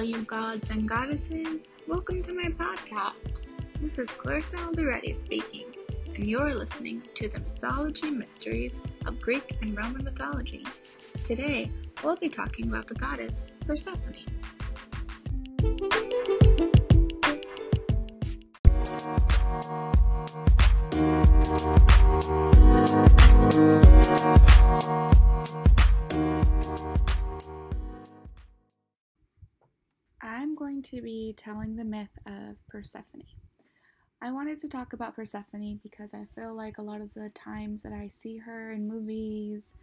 all you gods and goddesses. Welcome to my podcast. This is Clarissa Alderetti speaking, and you're listening to the mythology mysteries of Greek and Roman mythology. Today, we'll be talking about the goddess Persephone. I'm going to be telling the myth of Persephone. I wanted to talk about Persephone because I feel like a lot of the times that I see her in movies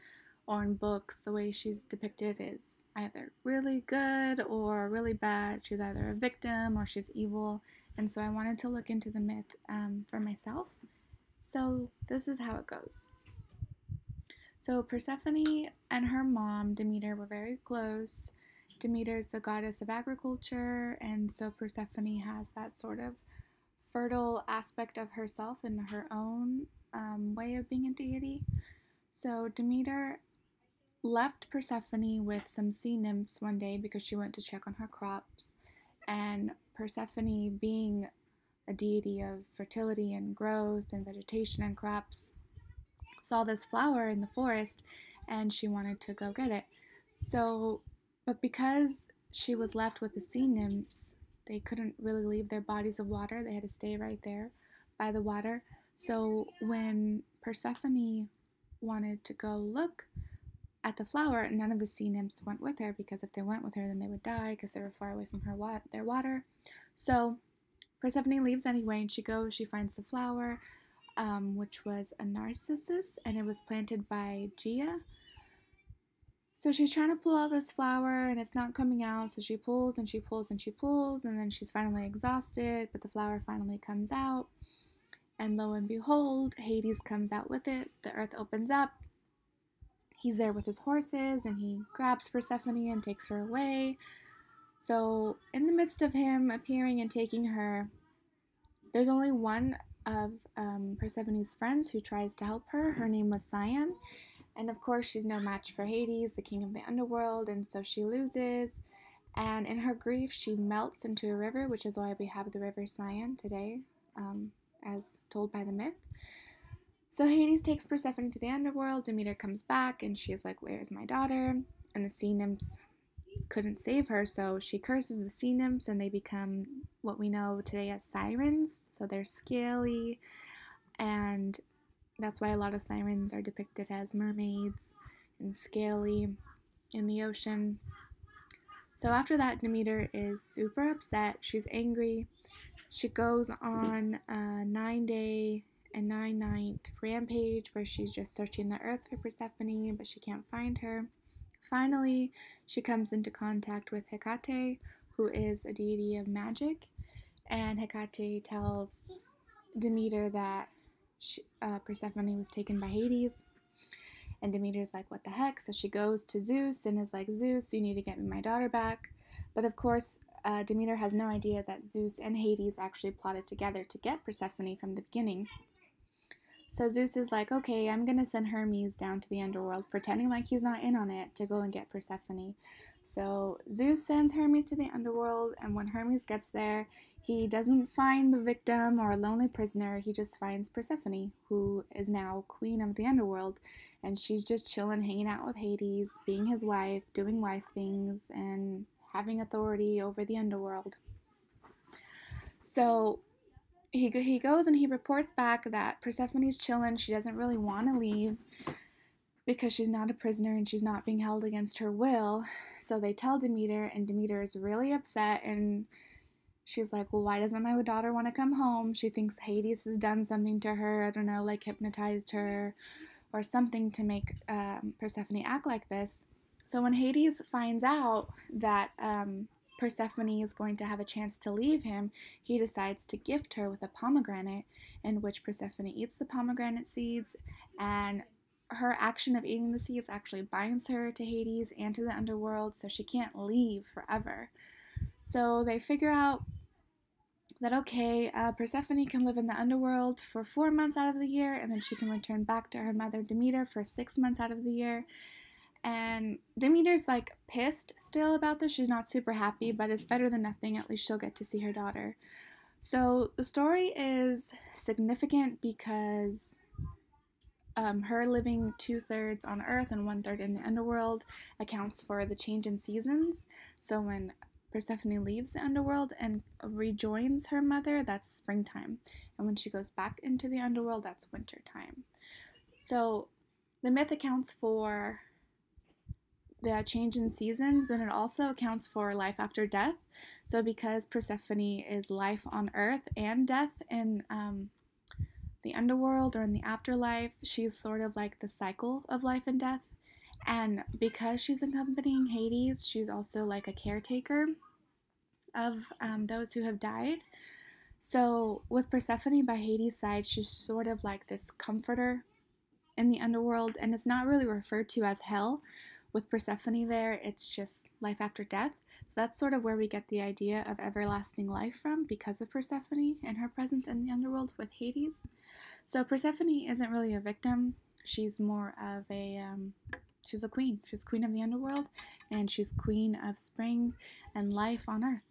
or in books, the way she's depicted is either really good or really bad. She's either a victim or she's evil. And so I wanted to look into the myth um, for myself. So this is how it goes. So Persephone and her mom, Demeter, were very close. Demeter is the goddess of agriculture, and so Persephone has that sort of fertile aspect of herself in her own um, way of being a deity. So Demeter left Persephone with some sea nymphs one day because she went to check on her crops, and Persephone, being a deity of fertility and growth and vegetation and crops, saw this flower in the forest and she wanted to go get it. So but because she was left with the sea nymphs, they couldn't really leave their bodies of water. They had to stay right there by the water. So when Persephone wanted to go look at the flower, none of the sea nymphs went with her because if they went with her, then they would die because they were far away from her wa- their water. So Persephone leaves anyway, and she goes. She finds the flower, um, which was a narcissus, and it was planted by Gaia, so she's trying to pull out this flower and it's not coming out. So she pulls and she pulls and she pulls and then she's finally exhausted, but the flower finally comes out. And lo and behold, Hades comes out with it. The earth opens up. He's there with his horses and he grabs Persephone and takes her away. So, in the midst of him appearing and taking her, there's only one of um, Persephone's friends who tries to help her. Her name was Cyane, and of course, she's no match for Hades, the king of the underworld, and so she loses. And in her grief, she melts into a river, which is why we have the river Cyane today, um, as told by the myth. So Hades takes Persephone to the underworld. Demeter comes back, and she's like, Where's my daughter? And the sea nymphs couldn't save her, so she curses the sea nymphs, and they become what we know today as sirens. So they're scaly and that's why a lot of sirens are depicted as mermaids and scaly in the ocean. So after that, Demeter is super upset. She's angry. She goes on a nine day and nine night rampage where she's just searching the earth for Persephone, but she can't find her. Finally, she comes into contact with Hecate, who is a deity of magic, and Hecate tells Demeter that she, uh, Persephone was taken by Hades. And Demeter's like, what the heck? So she goes to Zeus and is like, Zeus, you need to get me my daughter back. But of course, uh, Demeter has no idea that Zeus and Hades actually plotted together to get Persephone from the beginning. So Zeus is like, okay, I'm going to send Hermes down to the underworld, pretending like he's not in on it, to go and get Persephone. So Zeus sends Hermes to the underworld, and when Hermes gets there, he doesn't find a victim or a lonely prisoner, he just finds Persephone, who is now queen of the underworld, and she's just chilling, hanging out with Hades, being his wife, doing wife things, and having authority over the underworld. So he, he goes and he reports back that Persephone's chilling, she doesn't really want to leave because she's not a prisoner and she's not being held against her will. So they tell Demeter, and Demeter is really upset and she's like, Well, why doesn't my daughter want to come home? She thinks Hades has done something to her. I don't know, like hypnotized her or something to make um, Persephone act like this. So when Hades finds out that um, Persephone is going to have a chance to leave him, he decides to gift her with a pomegranate, in which Persephone eats the pomegranate seeds, and her action of eating the seeds actually binds her to Hades and to the underworld, so she can't leave forever. So they figure out that okay, uh, Persephone can live in the underworld for four months out of the year, and then she can return back to her mother Demeter for six months out of the year. And Demeter's like pissed still about this. She's not super happy, but it's better than nothing. At least she'll get to see her daughter. So the story is significant because um, her living two thirds on Earth and one third in the underworld accounts for the change in seasons. So when Persephone leaves the underworld and rejoins her mother, that's springtime. And when she goes back into the underworld, that's wintertime. So the myth accounts for the change in seasons and it also accounts for life after death. So because Persephone is life on earth and death in um, the underworld or in the afterlife, she's sort of like the cycle of life and death. And because she's accompanying Hades, she's also like a caretaker of um, those who have died. So, with Persephone by Hades' side, she's sort of like this comforter in the underworld, and it's not really referred to as hell. With Persephone there, it's just life after death. So, that's sort of where we get the idea of everlasting life from because of Persephone and her presence in the underworld with Hades. So Persephone isn't really a victim. She's more of a um, she's a queen. She's queen of the underworld, and she's queen of spring and life on earth.